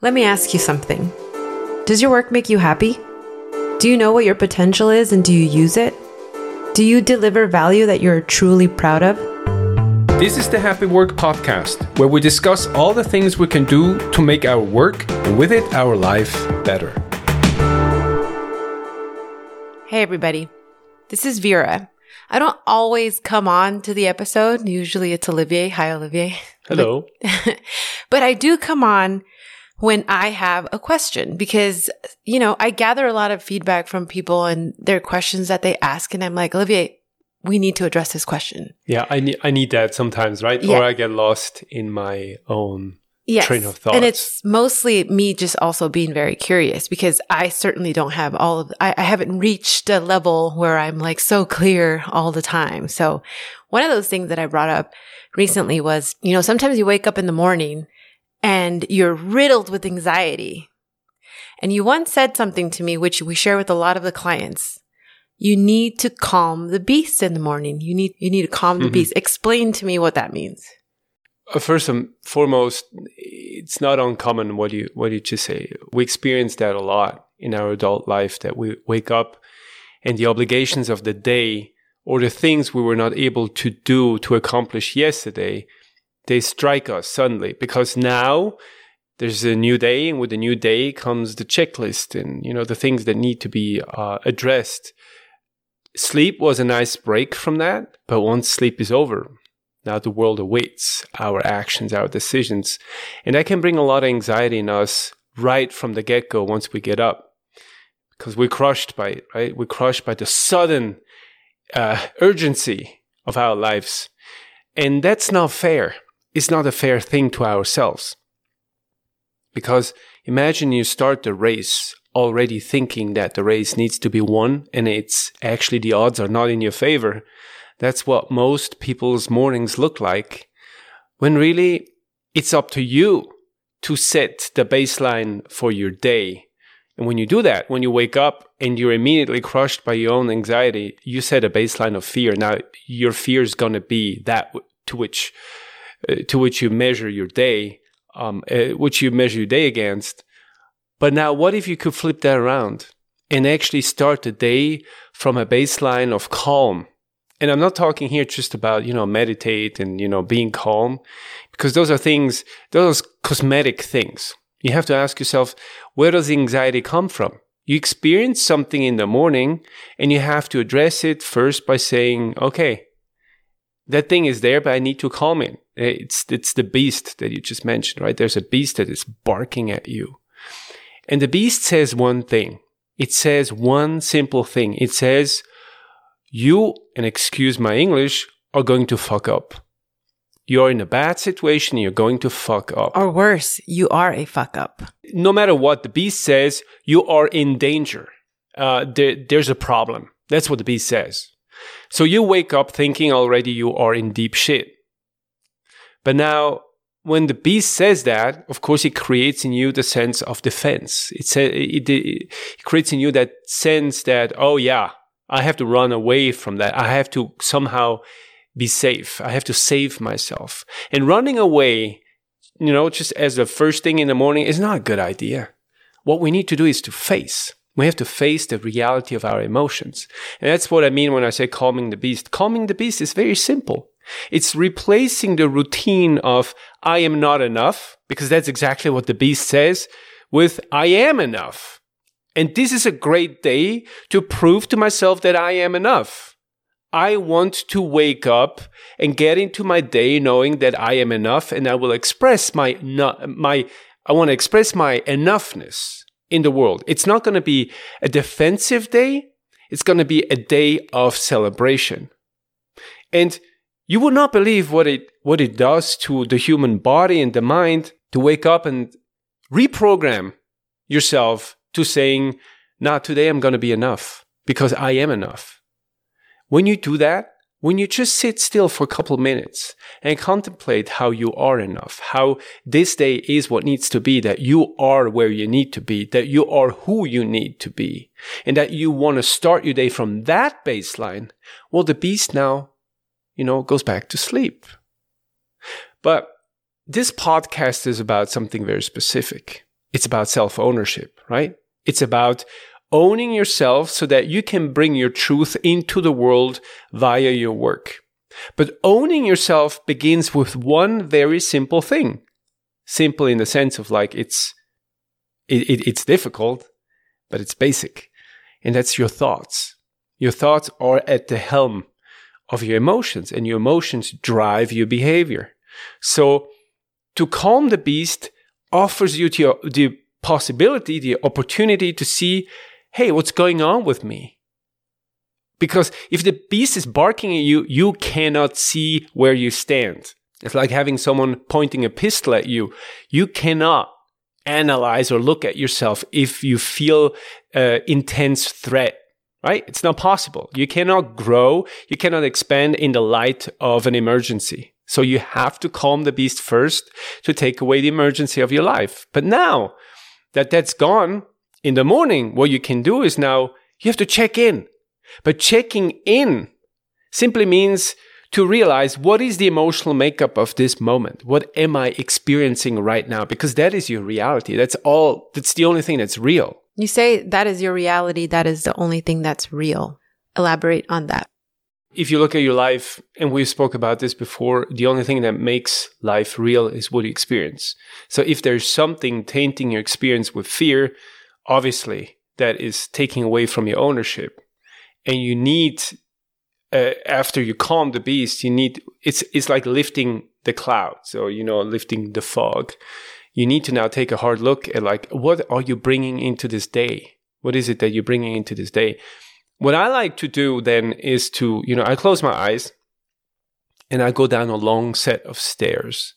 Let me ask you something. Does your work make you happy? Do you know what your potential is and do you use it? Do you deliver value that you're truly proud of? This is the Happy Work Podcast, where we discuss all the things we can do to make our work and with it our life better. Hey, everybody. This is Vera. I don't always come on to the episode. Usually it's Olivier. Hi, Olivier. Hello. But, but I do come on when I have a question because, you know, I gather a lot of feedback from people and their questions that they ask. And I'm like, Olivier, we need to address this question. Yeah, I need, I need that sometimes, right? Yeah. Or I get lost in my own Yes. train of thoughts. And it's mostly me just also being very curious because I certainly don't have all of, I, I haven't reached a level where I'm like so clear all the time. So one of those things that I brought up recently was, you know, sometimes you wake up in the morning and you're riddled with anxiety. And you once said something to me, which we share with a lot of the clients. You need to calm the beast in the morning. You need, you need to calm the Mhm. beast. Explain to me what that means. Uh, First and foremost, it's not uncommon what you what you just say. We experience that a lot in our adult life that we wake up and the obligations of the day or the things we were not able to do to accomplish yesterday, they strike us suddenly because now there's a new day and with the new day comes the checklist and you know the things that need to be uh, addressed. Sleep was a nice break from that, but once sleep is over, now the world awaits our actions, our decisions. And that can bring a lot of anxiety in us right from the get go once we get up. Because we're crushed by it, right? We're crushed by the sudden uh, urgency of our lives. And that's not fair. It's not a fair thing to ourselves. Because imagine you start the race already thinking that the race needs to be won and it's actually the odds are not in your favor. That's what most people's mornings look like. When really it's up to you to set the baseline for your day. And when you do that, when you wake up and you're immediately crushed by your own anxiety, you set a baseline of fear. Now your fear is going to be that to which, to which you measure your day, um, uh, which you measure your day against. But now what if you could flip that around and actually start the day from a baseline of calm? and I'm not talking here just about, you know, meditate and, you know, being calm, because those are things, those are cosmetic things. You have to ask yourself, where does anxiety come from? You experience something in the morning and you have to address it first by saying, okay, that thing is there, but I need to calm it. It's, it's the beast that you just mentioned, right? There's a beast that is barking at you. And the beast says one thing. It says one simple thing. It says, you, and excuse my English, are going to fuck up. You're in a bad situation, you're going to fuck up. Or worse, you are a fuck up. No matter what the beast says, you are in danger. Uh, there, there's a problem. That's what the beast says. So you wake up thinking already you are in deep shit. But now, when the beast says that, of course, it creates in you the sense of defense. It, it, it, it creates in you that sense that, oh yeah, I have to run away from that. I have to somehow be safe. I have to save myself. And running away, you know, just as the first thing in the morning is not a good idea. What we need to do is to face. We have to face the reality of our emotions. And that's what I mean when I say calming the beast. Calming the beast is very simple. It's replacing the routine of I am not enough, because that's exactly what the beast says, with I am enough. And this is a great day to prove to myself that I am enough. I want to wake up and get into my day knowing that I am enough and I will express my, my, I want to express my enoughness in the world. It's not going to be a defensive day. It's going to be a day of celebration. And you would not believe what it, what it does to the human body and the mind to wake up and reprogram yourself to saying, nah, today I'm going to be enough because I am enough. When you do that, when you just sit still for a couple minutes and contemplate how you are enough, how this day is what needs to be, that you are where you need to be, that you are who you need to be, and that you want to start your day from that baseline, well, the beast now, you know, goes back to sleep. But this podcast is about something very specific. it's about self ownership, right? It's about owning yourself so that you can bring your truth into the world via your work. But owning yourself begins with one very simple thing. Simple in the sense of like it's, it, it, it's difficult, but it's basic. And that's your thoughts. Your thoughts are at the helm of your emotions and your emotions drive your behavior. So to calm the beast offers you the, possibility, the opportunity to see, hey, what's going on with me? Because if the beast is barking at you, you cannot see where you stand. It's like having someone pointing a pistol at you. You cannot analyze or look at yourself if you feel uh, intense threat right? It's not possible. You cannot grow, you cannot expand in the light of an emergency. So you have to calm the beast first to take away the emergency of your life. But now that that's gone, in the morning, what you can do is now you have to check in. But checking in simply means to realize what is the emotional makeup of this moment? What am I experiencing right now? Because that is your reality. That's all, that's the only thing that's real. You say that is your reality. That is the only thing that's real. Elaborate on that. If you look at your life, and we spoke about this before, the only thing that makes life real is what you experience. So if there's something tainting your experience with fear, obviously that is taking away from your ownership. And you need, uh, after you calm the beast, you need, it's, it's like lifting the cloud. So, you know, lifting the fog you need to now take a hard look at like, what are you bringing into this day? What is it that you're bringing into this day? What I like to do then is to, you know, I close my eyes and I go down a long set of stairs.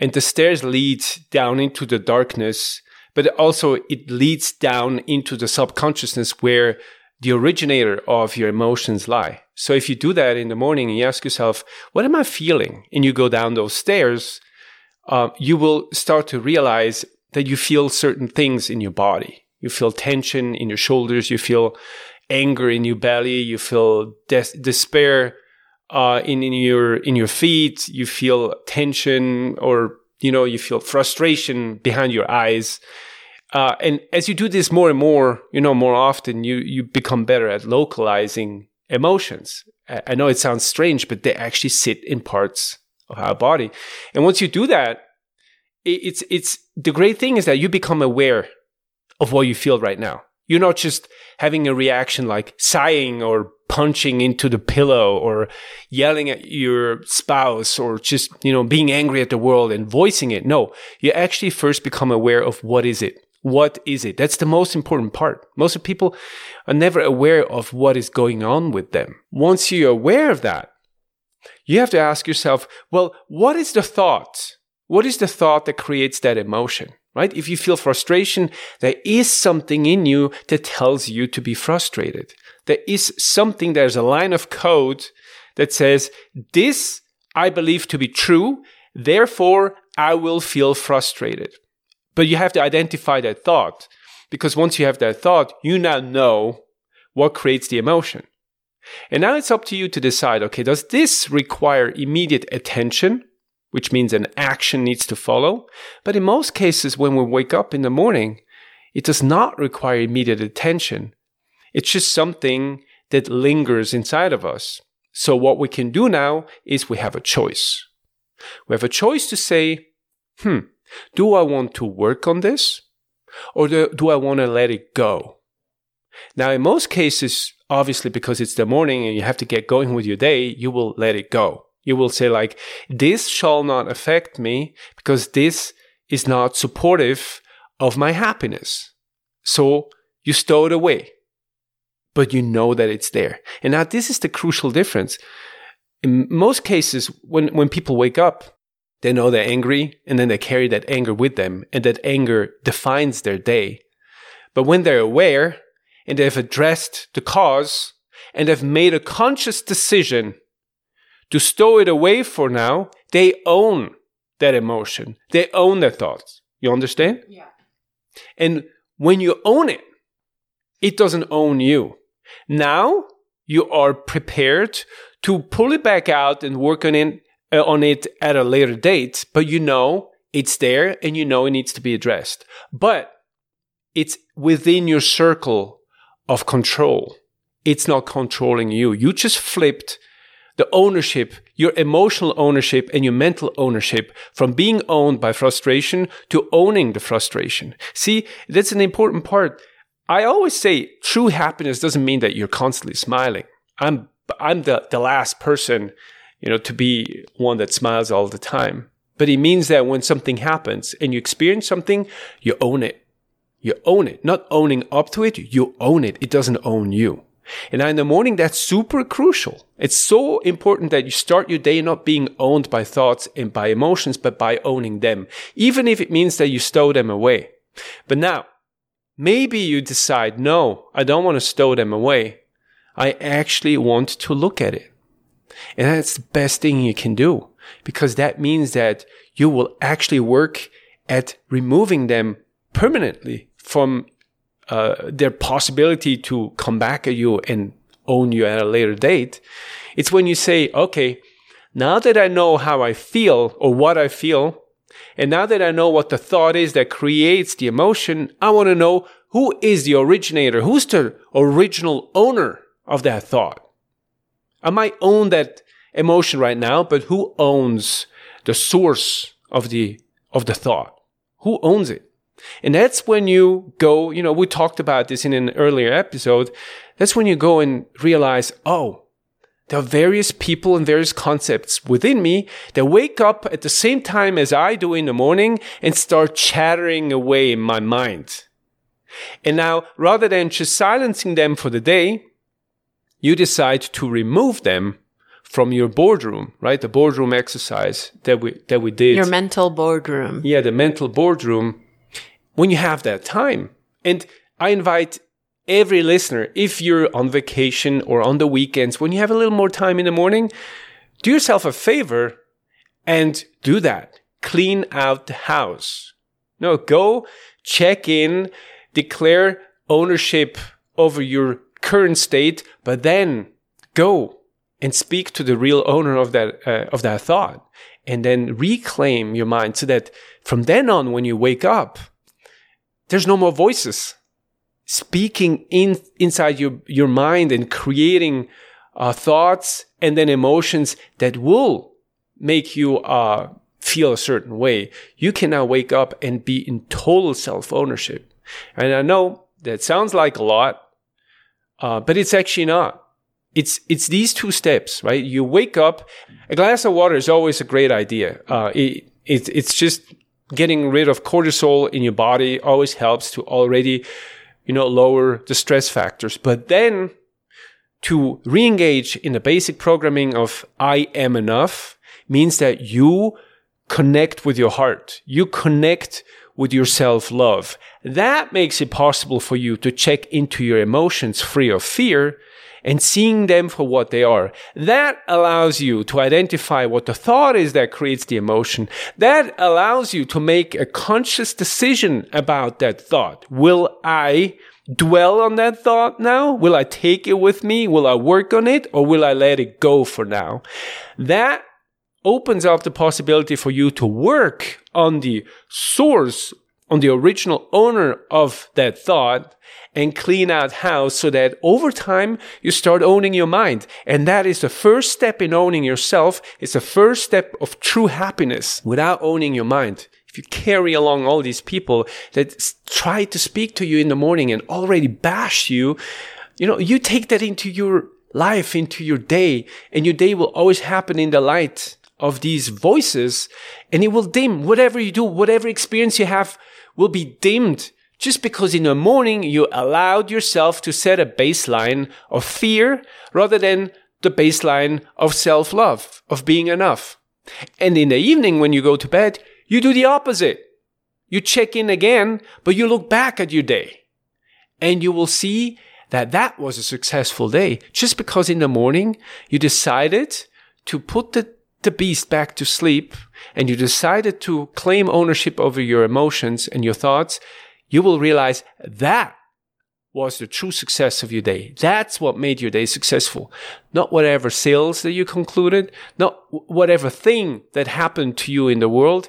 And the stairs lead down into the darkness, but also it leads down into the subconsciousness where the originator of your emotions lie. So if you do that in the morning and you ask yourself, what am I feeling? And you go down those stairs, uh, you will start to realize that you feel certain things in your body. You feel tension in your shoulders. You feel anger in your belly. You feel des- despair uh, in, in your in your feet. You feel tension, or you know, you feel frustration behind your eyes. Uh, and as you do this more and more, you know, more often, you you become better at localizing emotions. I know it sounds strange, but they actually sit in parts of our body. And once you do that, it's it's the great thing is that you become aware of what you feel right now. You're not just having a reaction like sighing or punching into the pillow or yelling at your spouse or just, you know, being angry at the world and voicing it. No, you actually first become aware of what is it? What is it? That's the most important part. Most people are never aware of what is going on with them. Once you're aware of that, you have to ask yourself, well, what is the thought? What is the thought that creates that emotion? Right? If you feel frustration, there is something in you that tells you to be frustrated. There is something, there's a line of code that says, this I believe to be true, therefore I will feel frustrated. But you have to identify that thought because once you have that thought, you now know what creates the emotion. And now it's up to you to decide okay, does this require immediate attention, which means an action needs to follow? But in most cases, when we wake up in the morning, it does not require immediate attention. It's just something that lingers inside of us. So what we can do now is we have a choice. We have a choice to say, hmm, do I want to work on this? Or do, do I want to let it go? Now, in most cases, obviously because it's the morning and you have to get going with your day, you will let it go. You will say like, this shall not affect me because this is not supportive of my happiness. So you stow it away, but you know that it's there. And now this is the crucial difference. In most cases, when, when people wake up, they know they're angry and then they carry that anger with them and that anger defines their day. But when they're aware, and they've addressed the cause and have made a conscious decision to stow it away for now, they own that emotion. They own their thoughts. You understand? Yeah. And when you own it, it doesn't own you. Now you are prepared to pull it back out and work on it, uh, on it at a later date, but you know it's there and you know it needs to be addressed. But it's within your circle of control. It's not controlling you. You just flipped the ownership, your emotional ownership and your mental ownership from being owned by frustration to owning the frustration. See, that's an important part. I always say true happiness doesn't mean that you're constantly smiling. I'm, I'm the, the last person, you know, to be one that smiles all the time. But it means that when something happens and you experience something, you own it. You own it. Not owning up to it, you own it. It doesn't own you. And now in the morning, that's super crucial. It's so important that you start your day not being owned by thoughts and by emotions, but by owning them, even if it means that you stow them away. But now, maybe you decide, no, I don't want to stow them away. I actually want to look at it. And that's the best thing you can do because that means that you will actually work at removing them permanently from uh, their possibility to come back at you and own you at a later date. It's when you say, okay, now that I know how I feel or what I feel, and now that I know what the thought is that creates the emotion, I want to know who is the originator? Who's the original owner of that thought? I might own that emotion right now, but who owns the source of the, of the thought? Who owns it? And that's when you go, you know, we talked about this in an earlier episode. That's when you go and realize, oh, there are various people and various concepts within me that wake up at the same time as I do in the morning and start chattering away in my mind. And now, rather than just silencing them for the day, you decide to remove them from your boardroom, right? The boardroom exercise that we, that we did. Your mental boardroom. Yeah, the mental boardroom when you have that time. And I invite every listener, if you're on vacation or on the weekends, when you have a little more time in the morning, do yourself a favor and do that. Clean out the house. No, go check in, declare ownership over your current state, but then go and speak to the real owner of that uh, of that thought and then reclaim your mind so that from then on when you wake up there's no more voices speaking in inside your your mind and creating uh, thoughts and then emotions that will make you uh, feel a certain way. You can now wake up and be in total self ownership. And I know that sounds like a lot, uh, but it's actually not. It's it's these two steps, right? You wake up. A glass of water is always a great idea. Uh, it, it, it's just getting rid of cortisol in your body always helps to already, you know, lower the stress factors. But then to re-engage in the basic programming of I am enough means that you connect with your heart. You connect with your self love. That makes it possible for you to check into your emotions free of fear and seeing them for what they are. That allows you to identify what the thought is that creates the emotion. That allows you to make a conscious decision about that thought. Will I dwell on that thought now? Will I take it with me? Will I work on it or will I let it go for now? That opens up the possibility for you to work on the source, on the original owner of that thought and clean out house so that over time you start owning your mind. And that is the first step in owning yourself. It's the first step of true happiness without owning your mind. If you carry along all these people that try to speak to you in the morning and already bash you, you know, you take that into your life, into your day, and your day will always happen in the light of these voices and it will dim whatever you do, whatever experience you have will be dimmed just because in the morning you allowed yourself to set a baseline of fear rather than the baseline of self love, of being enough. And in the evening, when you go to bed, you do the opposite. You check in again, but you look back at your day and you will see that that was a successful day just because in the morning you decided to put the, the beast back to sleep and you decided to claim ownership over your emotions and your thoughts you will realize that was the true success of your day. That's what made your day successful. Not whatever sales that you concluded, not whatever thing that happened to you in the world.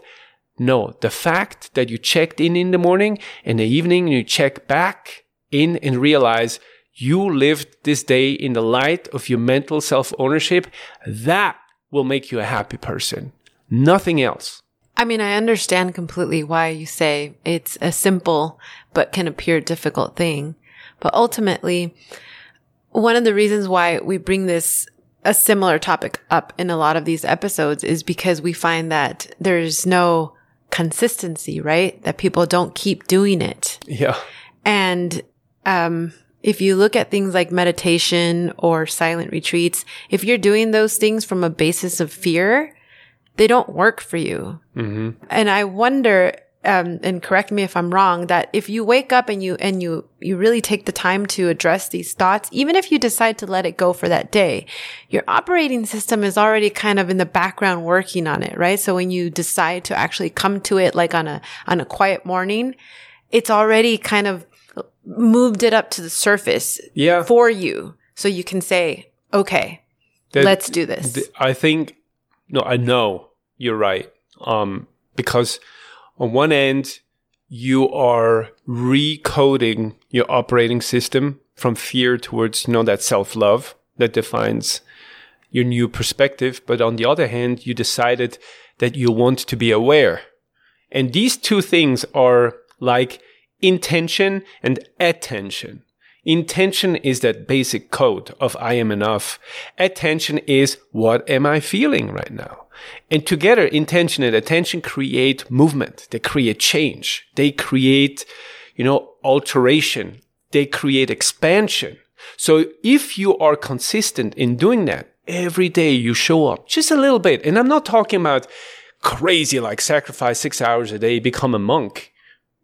No, the fact that you checked in in the morning and the evening you check back in and realize you lived this day in the light of your mental self ownership, that will make you a happy person. Nothing else. I mean, I understand completely why you say it's a simple but can appear difficult thing. But ultimately, one of the reasons why we bring this a similar topic up in a lot of these episodes is because we find that there's no consistency, right? That people don't keep doing it. Yeah. And um, if you look at things like meditation or silent retreats, if you're doing those things from a basis of fear, they don't work for you. Mm-hmm. And I wonder, um, and correct me if I'm wrong, that if you wake up and you, and you, you really take the time to address these thoughts, even if you decide to let it go for that day, your operating system is already kind of in the background working on it, right? So when you decide to actually come to it like on a, on a quiet morning, it's already kind of moved it up to the surface yeah. for you. So you can say, okay, that, let's do this. I think, no, I know you're right. Um, because on one end, you are recoding your operating system from fear towards, you know, that self love that defines your new perspective. But on the other hand, you decided that you want to be aware. And these two things are like intention and attention. Intention is that basic code of I am enough. Attention is what am I feeling right now? And together, intention and attention create movement. They create change. They create, you know, alteration. They create expansion. So if you are consistent in doing that, every day you show up just a little bit. And I'm not talking about crazy, like sacrifice six hours a day, become a monk.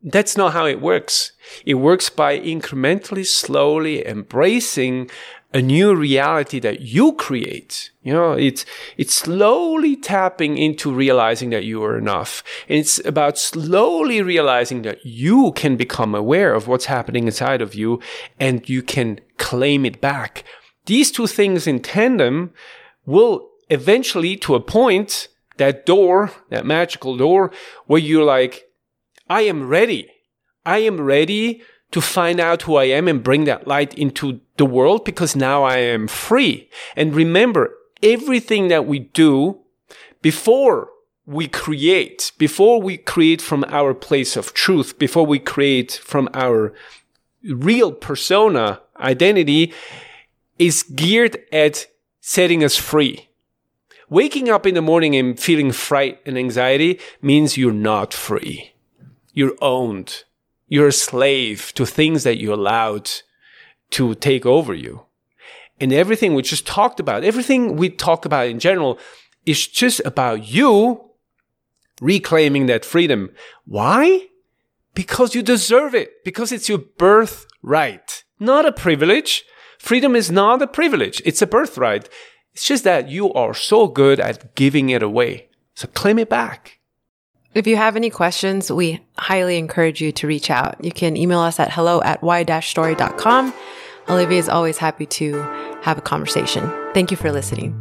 That's not how it works. It works by incrementally, slowly embracing a new reality that you create. You know, it's, it's slowly tapping into realizing that you are enough. And it's about slowly realizing that you can become aware of what's happening inside of you and you can claim it back. These two things in tandem will eventually to a point, that door, that magical door, where you're like, I am ready. I am ready to find out who I am and bring that light into the world because now I am free. And remember, everything that we do before we create, before we create from our place of truth, before we create from our real persona identity is geared at setting us free. Waking up in the morning and feeling fright and anxiety means you're not free you're owned. You're a slave to things that you allowed to take over you. And everything we just talked about, everything we talk about in general is just about you reclaiming that freedom. Why? Because you deserve it. Because it's your birthright, not a privilege. Freedom is not a privilege. It's a birthright. It's just that you are so good at giving it away. So claim it back. If you have any questions, we highly encourage you to reach out. You can email us at hello at y-story.com. Olivier is always happy to have a conversation. Thank you for listening.